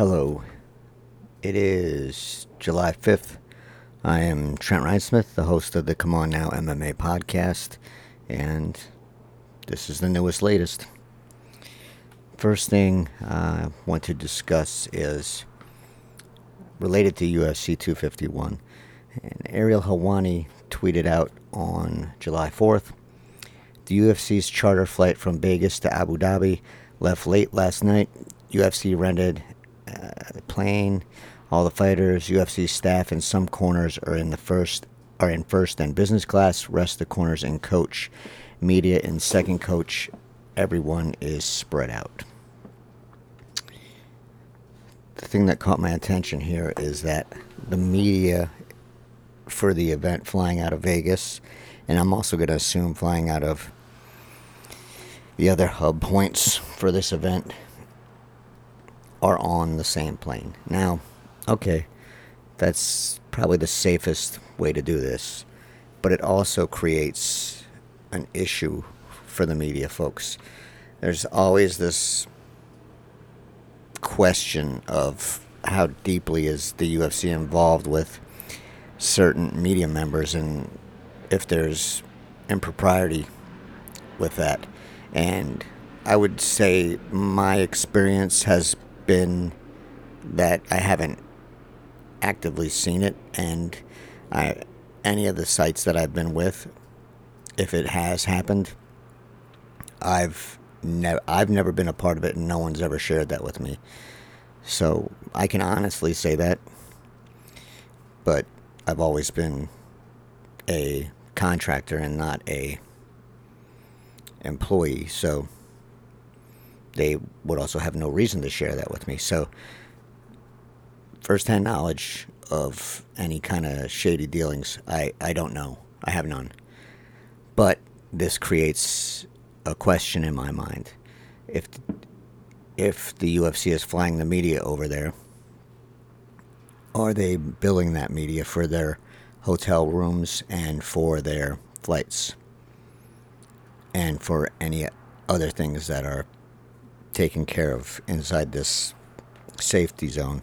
Hello. It is July 5th. I am Trent Reinsmith, the host of the Come On Now MMA podcast, and this is the newest, latest. First thing uh, I want to discuss is related to UFC 251. And Ariel Helwani tweeted out on July 4th the UFC's charter flight from Vegas to Abu Dhabi left late last night. UFC rented uh, plane. All the fighters, UFC staff, and some corners are in the first are in first and business class. Rest the corners in coach, media in second coach. Everyone is spread out. The thing that caught my attention here is that the media for the event flying out of Vegas, and I'm also going to assume flying out of the other hub points for this event are on the same plane. Now, okay, that's probably the safest way to do this, but it also creates an issue for the media folks. There's always this question of how deeply is the UFC involved with certain media members and if there's impropriety with that. And I would say my experience has been that I haven't actively seen it, and I any of the sites that I've been with, if it has happened, I've never I've never been a part of it, and no one's ever shared that with me. So I can honestly say that, but I've always been a contractor and not a employee, so they would also have no reason to share that with me. So, firsthand knowledge of any kind of shady dealings, I, I don't know. I have none. But this creates a question in my mind. If if the UFC is flying the media over there, are they billing that media for their hotel rooms and for their flights and for any other things that are taken care of inside this safety zone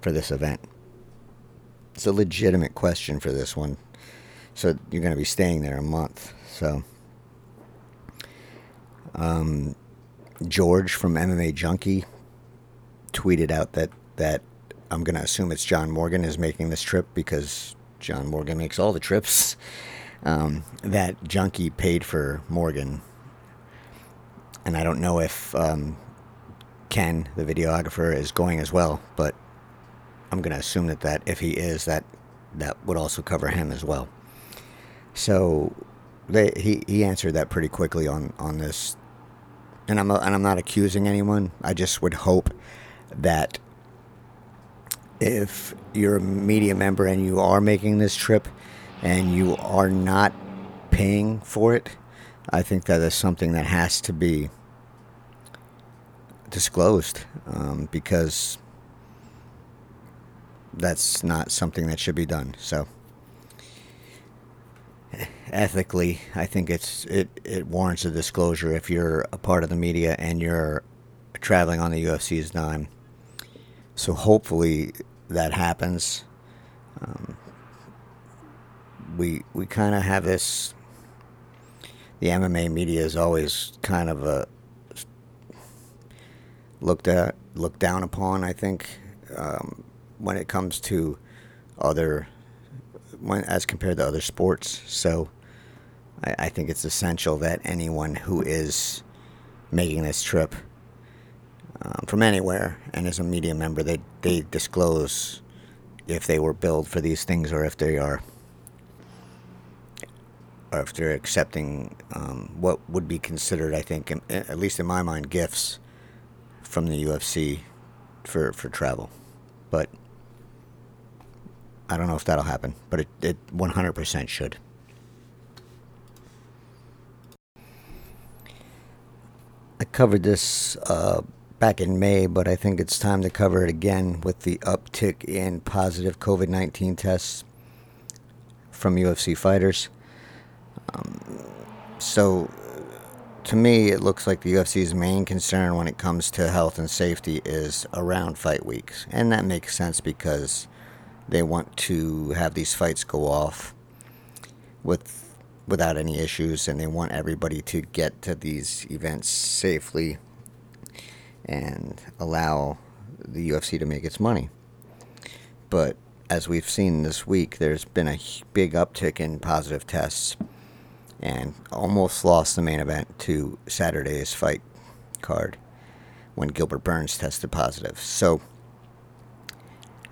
for this event? It's a legitimate question for this one. So you're going to be staying there a month. So um, George from MMA Junkie tweeted out that that I'm going to assume it's John Morgan is making this trip because John Morgan makes all the trips. Um, that Junkie paid for Morgan and I don't know if um, Ken, the videographer, is going as well, but I'm going to assume that, that if he is, that that would also cover him as well. So they, he he answered that pretty quickly on on this, and I'm and I'm not accusing anyone. I just would hope that if you're a media member and you are making this trip and you are not paying for it, I think that is something that has to be disclosed um, because that's not something that should be done. So ethically, I think it's it, it warrants a disclosure if you're a part of the media and you're traveling on the UFC's dime. So hopefully that happens. Um, we we kind of have this. The MMA media is always kind of a looked at, looked down upon. I think um, when it comes to other, when as compared to other sports. So I, I think it's essential that anyone who is making this trip um, from anywhere and is a media member, they they disclose if they were billed for these things or if they are or if they're accepting um, what would be considered, I think, at least in my mind, gifts from the UFC for for travel, but I don't know if that'll happen. But it it 100% should. I covered this uh, back in May, but I think it's time to cover it again with the uptick in positive COVID 19 tests from UFC fighters. Um, so, to me, it looks like the UFC's main concern when it comes to health and safety is around fight weeks. And that makes sense because they want to have these fights go off with without any issues and they want everybody to get to these events safely and allow the UFC to make its money. But as we've seen this week, there's been a big uptick in positive tests and almost lost the main event to Saturday's fight card when Gilbert Burns tested positive. So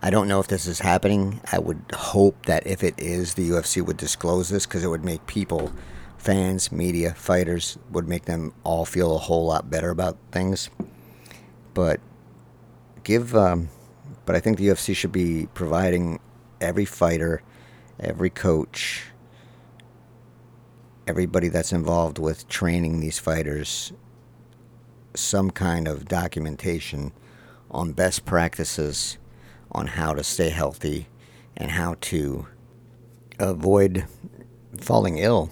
I don't know if this is happening. I would hope that if it is, the UFC would disclose this because it would make people, fans, media, fighters, would make them all feel a whole lot better about things. But give, um, but I think the UFC should be providing every fighter, every coach, everybody that's involved with training these fighters some kind of documentation on best practices on how to stay healthy and how to avoid falling ill.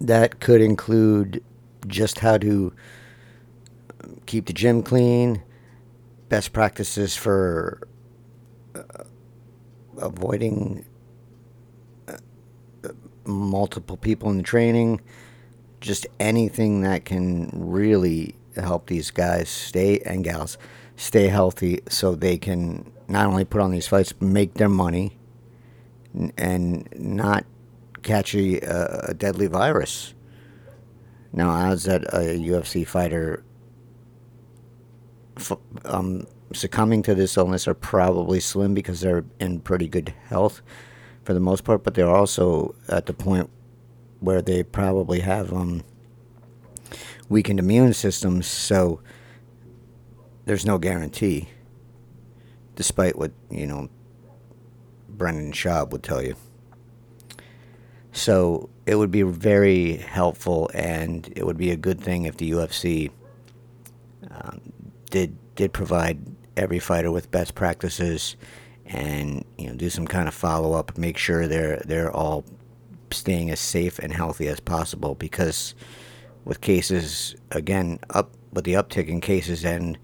That could include just how to keep the gym clean, best practices for uh, avoiding multiple people in the training, just anything that can really help these guys stay and gals stay healthy so they can not only put on these fights but make their money and not catch a, a deadly virus. Now, odds that a UFC fighter um, succumbing to this illness are probably slim because they're in pretty good health for the most part, but they're also at the point where they probably have um, weakened immune systems, so there's no guarantee, despite what, you know, Brendan Schaub would tell you. So it would be very helpful, and it would be a good thing if the UFC um, did did provide every fighter with best practices and you know do some kind of follow up, make sure they're they're all staying as safe and healthy as possible because with cases again up with the uptick in cases and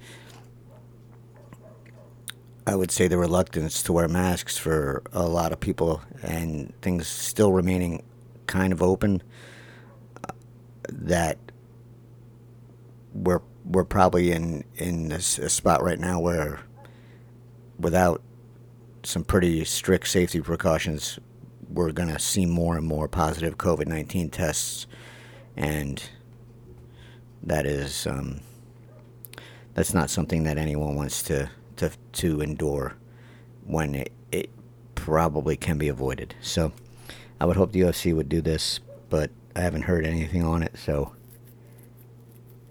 I would say the reluctance to wear masks for a lot of people and things still remaining kind of open uh, that we're we're probably in in this a spot right now where without some pretty strict safety precautions, we're going to see more and more positive COVID 19 tests. And that is, um, that's not something that anyone wants to, to, to endure when it, it probably can be avoided. So I would hope the UFC would do this, but I haven't heard anything on it. So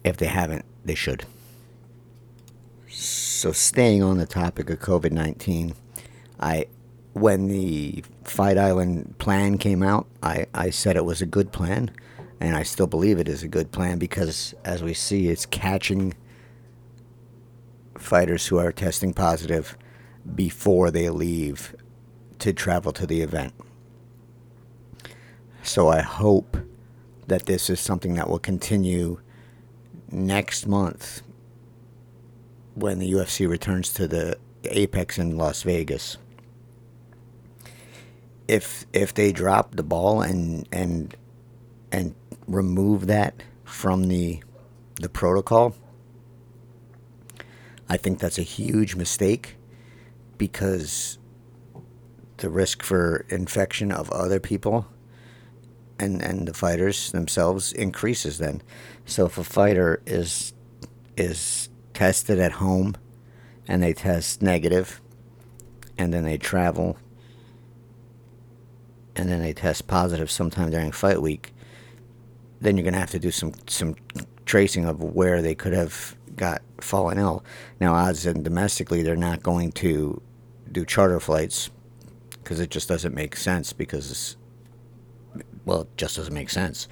if they haven't, they should. So, staying on the topic of COVID 19, I when the Fight Island plan came out, I, I said it was a good plan, and I still believe it is a good plan because, as we see, it's catching fighters who are testing positive before they leave to travel to the event. So I hope that this is something that will continue next month when the UFC returns to the Apex in Las Vegas if if they drop the ball and and and remove that from the the protocol, I think that's a huge mistake because the risk for infection of other people and and the fighters themselves increases then. So if a fighter is is tested at home and they test negative and then they travel and then they test positive sometime during fight week, then you're going to have to do some some tracing of where they could have got fallen ill. Now, odds and domestically, they're not going to do charter flights because it just doesn't make sense. Because well, it just doesn't make sense.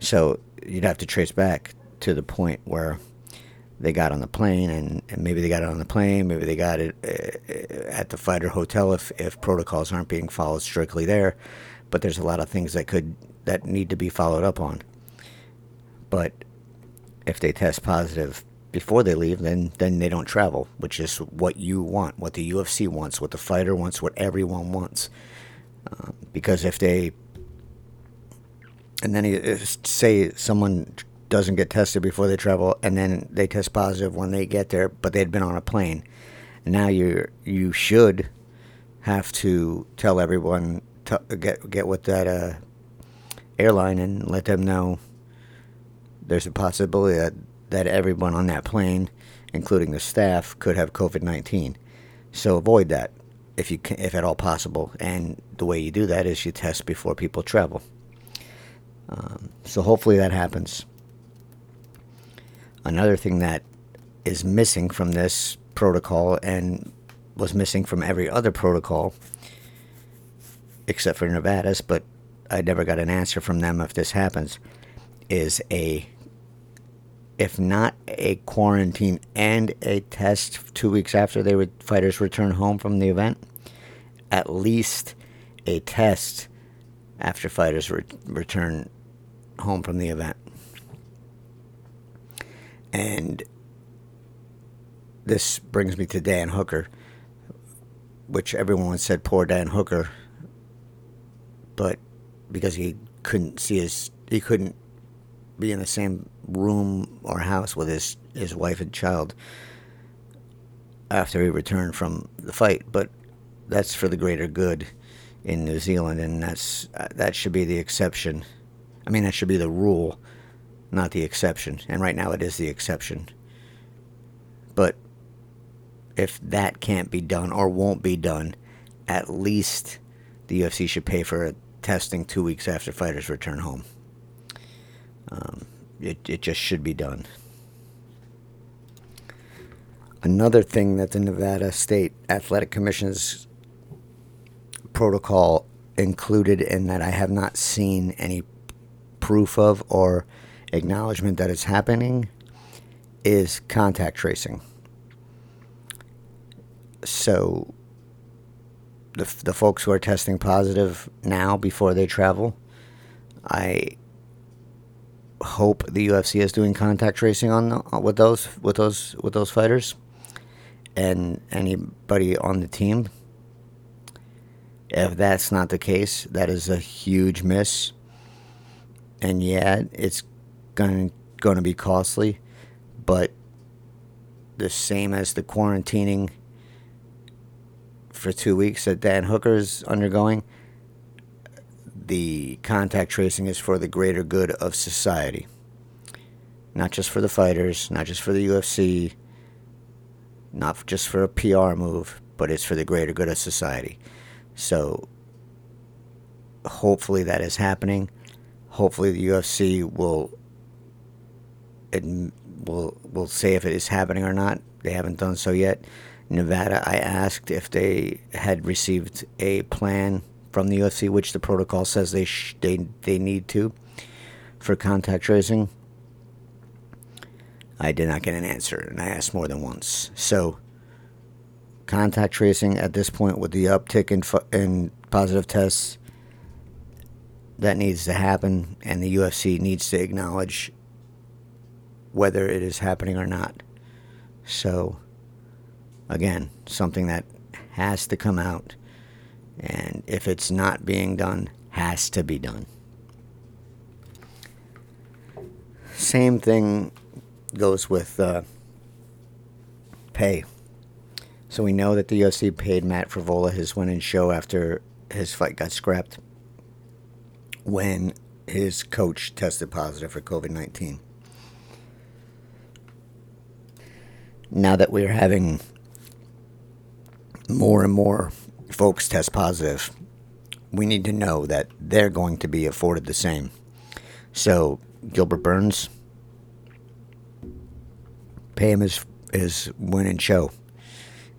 So you'd have to trace back to the point where they got on the plane, and, and maybe they got it on the plane, maybe they got it uh, at the fighter hotel if, if protocols aren't being followed strictly there. But there's a lot of things that could that need to be followed up on. But if they test positive before they leave, then then they don't travel, which is what you want, what the UFC wants, what the fighter wants, what everyone wants. Uh, because if they and then if, say someone doesn't get tested before they travel, and then they test positive when they get there, but they'd been on a plane. Now you you should have to tell everyone to get get with that uh, airline and let them know there's a possibility that, that everyone on that plane, including the staff, could have COVID nineteen. So avoid that if you can, if at all possible. And the way you do that is you test before people travel. Um, so hopefully that happens. Another thing that is missing from this protocol and was missing from every other protocol, except for Nevada's, but I never got an answer from them if this happens, is a, if not a quarantine and a test two weeks after they would, fighters return home from the event, at least a test after fighters re- return home from the event. And this brings me to Dan Hooker, which everyone said poor Dan Hooker, but because he couldn't see his, he couldn't be in the same room or house with his, his wife and child after he returned from the fight. But that's for the greater good in New Zealand, and that's that should be the exception. I mean, that should be the rule, not the exception. And right now, it is the exception. But if that can't be done or won't be done, at least the UFC should pay for testing two weeks after fighters return home. Um, it, it just should be done. Another thing that the Nevada State Athletic Commission's protocol included in that I have not seen any proof of or acknowledgement that it's happening is contact tracing. So the, the folks who are testing positive now before they travel, I hope the UFC is doing contact tracing on the, uh, with those with those with those fighters and anybody on the team. If that's not the case, that is a huge miss. And yeah, it's going going to be costly, but the same as the quarantining for two weeks that Dan Hooker is undergoing, the contact tracing is for the greater good of society. Not just for the fighters, not just for the UFC, not just for a PR move, but it's for the greater good of society. So hopefully that is happening. Hopefully the UFC will it will will say if it is happening or not. They haven't done so yet. Nevada, I asked if they had received a plan from the UFC, which the protocol says they sh- they they need to for contact tracing. I did not get an answer, and I asked more than once. So, contact tracing at this point, with the uptick in fu- in positive tests, that needs to happen, and the UFC needs to acknowledge whether it is happening or not. So again, something that has to come out. And if it's not being done, has to be done. Same thing goes with uh, pay. So we know that the UFC paid Matt Frevola his winning show after his fight got scrapped when his coach tested positive for COVID 19. Now that we're having more and more folks test positive, we need to know that they're going to be afforded the same. So, Gilbert Burns, pay him his, his win and show.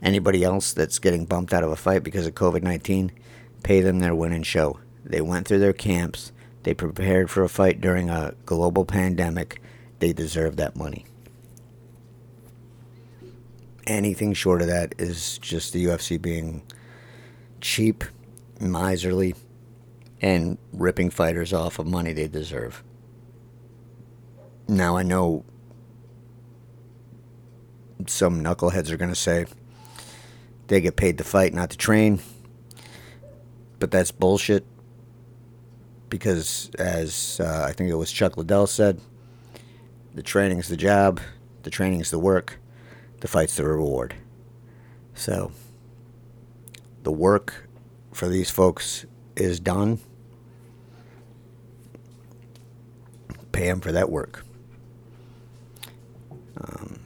Anybody else that's getting bumped out of a fight because of COVID 19, pay them their win and show. They went through their camps, they prepared for a fight during a global pandemic. They deserve that money anything short of that is just the UFC being cheap, miserly, and ripping fighters off of money they deserve. Now I know some knuckleheads are going to say they get paid to fight, not to train. But that's bullshit. Because, as uh, I think it was Chuck Liddell said, the training's the job, the training's the work, the fight's the reward. So, the work for these folks is done. Pay them for that work. Um,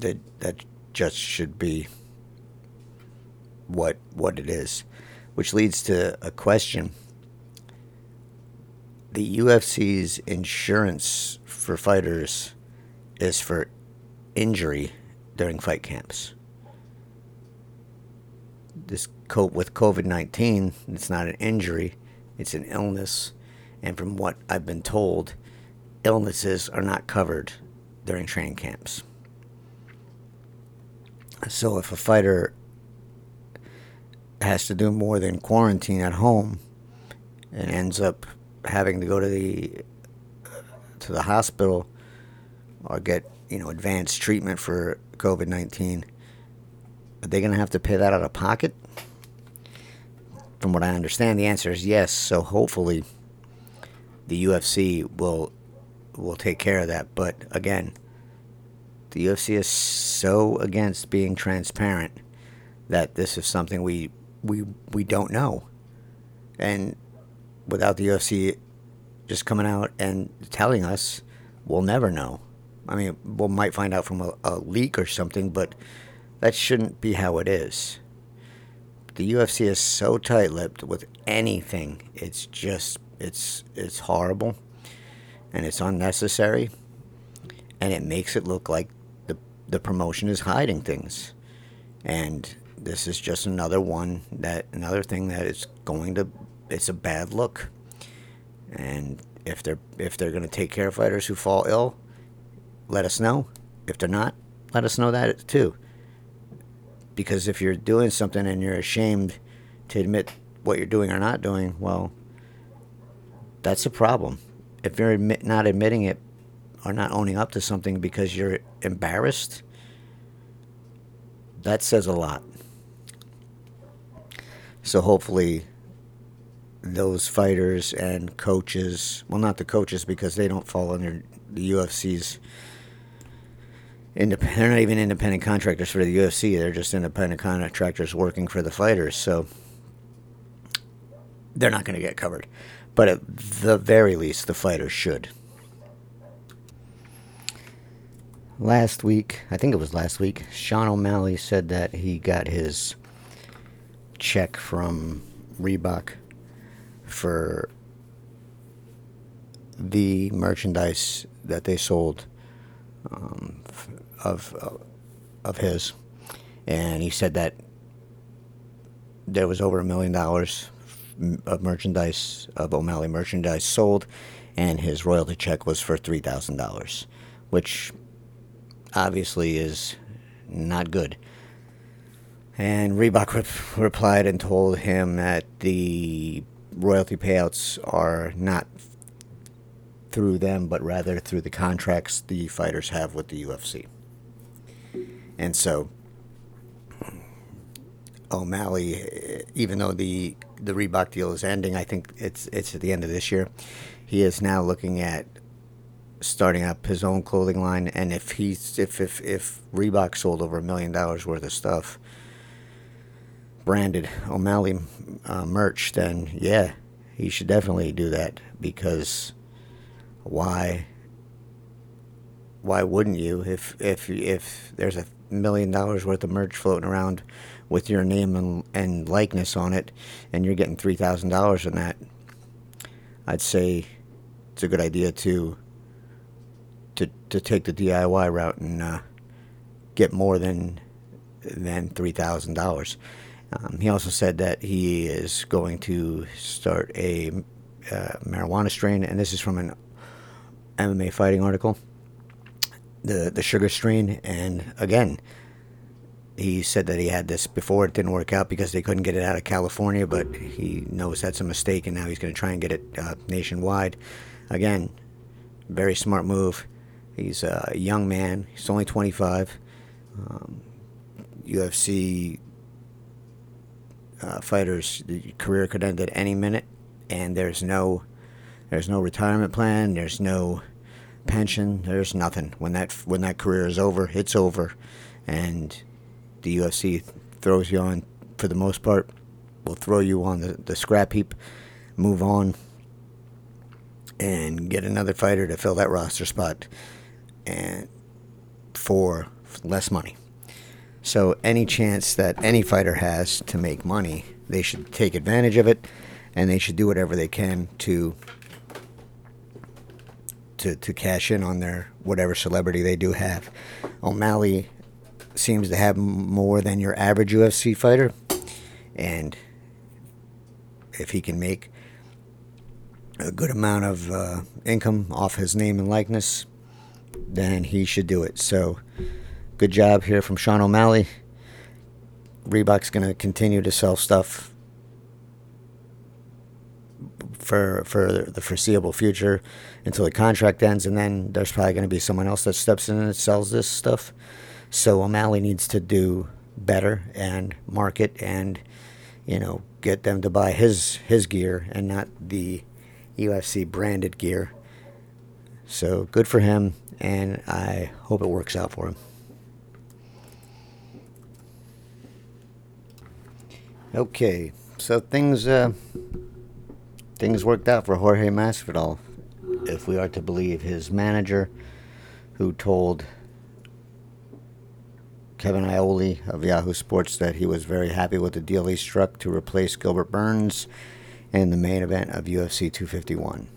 that that just should be what what it is, which leads to a question. The UFC's insurance for fighters is for injury during fight camps. This cope with COVID nineteen, it's not an injury, it's an illness, and from what I've been told, illnesses are not covered during training camps. So if a fighter has to do more than quarantine at home and ends up having to go to the to the hospital or get you know advanced treatment for COVID nineteen, are they going to have to pay that out of pocket? From what I understand, the answer is yes. So hopefully, the UFC will will take care of that. But again, the UFC is so against being transparent that this is something we we we don't know. And without the UFC just coming out and telling us, we'll never know. I mean, we might find out from a, a leak or something, but that shouldn't be how it is. The UFC is so tight-lipped with anything. It's just it's it's horrible and it's unnecessary and it makes it look like the promotion is hiding things. And this is just another one that another thing that is going to it's a bad look. And if they're if they're going to take care of fighters who fall ill, let us know. If they're not, let us know that too. Because if you're doing something and you're ashamed to admit what you're doing or not doing, well, that's a problem. If you're admit, not admitting it or not owning up to something because you're embarrassed, that says a lot. So hopefully, those fighters and coaches well, not the coaches because they don't fall under the UFC's. Independent, they're not even independent contractors for the UFC. They're just independent contractors working for the fighters. So they're not going to get covered. But at the very least, the fighters should. last week, I think it was last week, Sean O'Malley said that he got his check from Reebok for the merchandise that they sold um, of of his, and he said that there was over a million dollars of merchandise of O'Malley merchandise sold, and his royalty check was for three thousand dollars, which obviously is not good. And Reebok re- replied and told him that the royalty payouts are not through them, but rather through the contracts the fighters have with the UFC. And so, O'Malley, even though the the Reebok deal is ending, I think it's it's at the end of this year. He is now looking at starting up his own clothing line, and if he's if if if Reebok sold over a million dollars worth of stuff, branded O'Malley uh, merch, then yeah, he should definitely do that because why? Why wouldn't you? If if if there's a million dollars worth of merch floating around with your name and, and likeness on it, and you're getting three thousand dollars on that, I'd say it's a good idea to to, to take the DIY route and uh, get more than than three thousand um, dollars. He also said that he is going to start a uh, marijuana strain, and this is from an MMA fighting article. The the sugar strain, and again, he said that he had this before. It didn't work out because they couldn't get it out of California, but he knows that's a mistake, and now he's going to try and get it uh, nationwide. Again, Very smart move. He's a young man. He's only 25. Um, UFC uh, fighters' career could end at any minute, and there's no there's no retirement plan. There's no pension. There's nothing. When that when that career is over, it's over, and the UFC throws you on for the most part. Will throw you on the, the scrap heap, move on, and get another fighter to fill that roster spot, and for less money. So any chance that any fighter has to make money, they should take advantage of it, and they should do whatever they can to to, to cash in on their whatever celebrity they do have. O'Malley seems to have more than your average UFC fighter, and if he can make a good amount of uh, income off his name and likeness, then he should do it. So, good job here from Sean O'Malley. Reebok's going to continue to sell stuff for for the foreseeable future until the contract ends, and then there's probably going to be someone else that steps in and sells this stuff. So O'Malley needs to do better and market and you know get them to buy his his gear and not the UFC branded gear. So good for him, and I hope it works out for him. Okay, so things uh, things worked out for Jorge Masvidal, if we are to believe his manager, who told Kevin Iole of Yahoo Sports that he was very happy with the deal he struck to replace Gilbert Burns in the main event of UFC 251.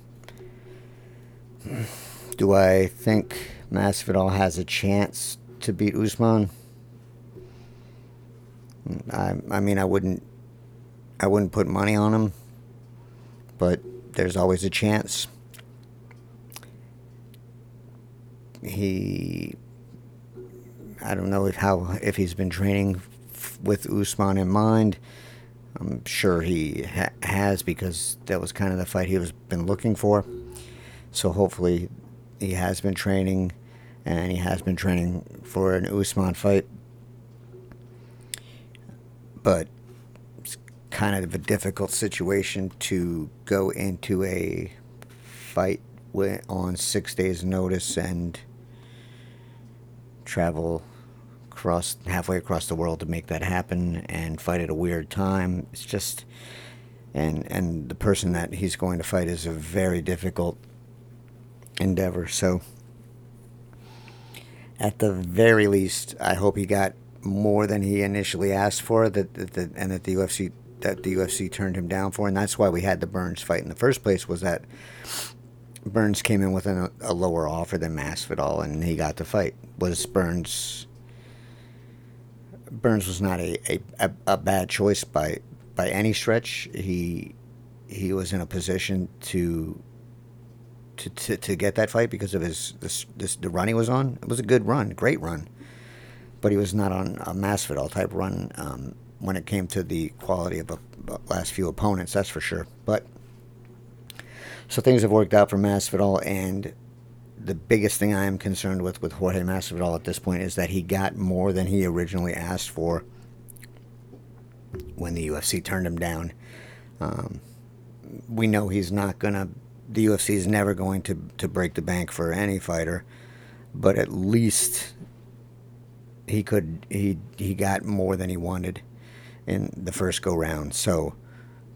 Do I think Masvidal has a chance to beat Usman? I, I mean, I wouldn't, I wouldn't put money on him but there's always a chance. He, I don't know if how if he's been training f- with Usman in mind. I'm sure he ha- has because that was kind of the fight he was been looking for. So hopefully, he has been training, and he has been training for an Usman fight. But kind of a difficult situation to go into a fight on six days' notice and travel across halfway across the world to make that happen and fight at a weird time. It's just and and the person that he's going to fight is a very difficult endeavor. So at the very least, I hope he got more than he initially asked for that, that, that and that the UFC that the UFC turned him down for, and that's why we had the Burns fight in the first place. Was that Burns came in with a, a lower offer than Masvidal, and he got the fight. Was Burns? Burns was not a, a, a bad choice by by any stretch. He he was in a position to to, to, to get that fight because of his this, this the run he was on. It was a good run, great run, but he was not on a Masvidal type run. Um, when it came to the quality of the last few opponents, that's for sure. But so things have worked out for Masvidal, and the biggest thing I am concerned with with Jorge Masvidal at this point is that he got more than he originally asked for when the UFC turned him down. Um, we know he's not gonna. The UFC is never going to to break the bank for any fighter, but at least he could he he got more than he wanted in the first go round. So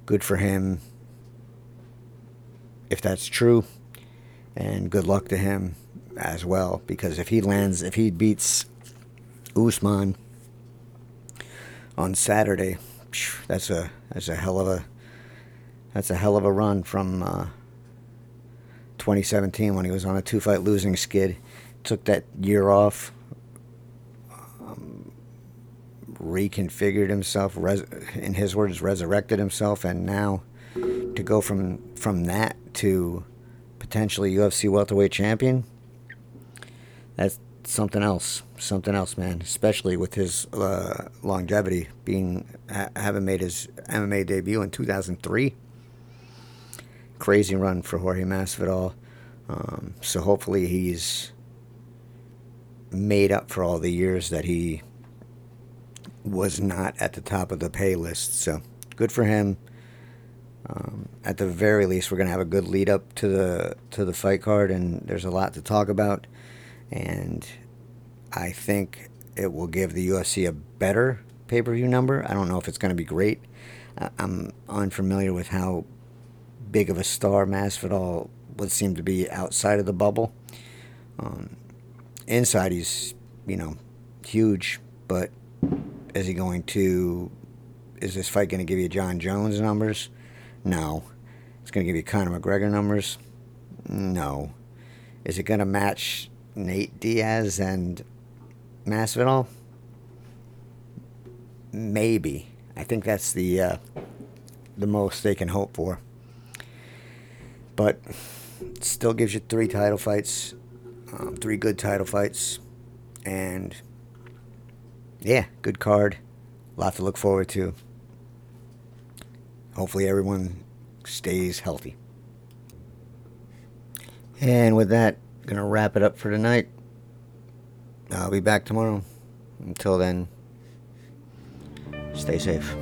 good for him if that's true. And good luck to him as well. Because if he lands, if he beats Usman on Saturday, that's a that's a hell of a that's a hell of a run from uh, 2017 when he was on a two fight losing skid. Took that year off, reconfigured himself, res- in his words, resurrected himself, and now to go from from that to potentially UFC welterweight champion, that's something else. Something else, man. Especially with his uh, longevity, being ha- having made his MMA debut in 2003. Crazy run for Jorge Masvidal. Um, so hopefully he's made up for all the years that he was not at the top of the pay list. So good for him. Um, at the very least, we're gonna have a good lead up to the to the fight card, and there's a lot to talk about. And I think it will give the UFC a better pay per view number. I don't know if it's gonna be great. I'm unfamiliar with how big of a star Masvidal would seem to be outside of the bubble. Um, inside, he's you know huge, but is he going to? Is this fight going to give you Jon Jones numbers? No. It's going to give you Conor McGregor numbers? No. Is it going to match Nate Diaz and Masvidal? Maybe. I think that's the uh, the most they can hope for. But still gives you three title fights, um, three good title fights, and yeah, good card. A lot to look forward to. Hopefully, everyone stays healthy. And with that, gonna wrap it up for tonight. I'll be back tomorrow. Until then, stay safe.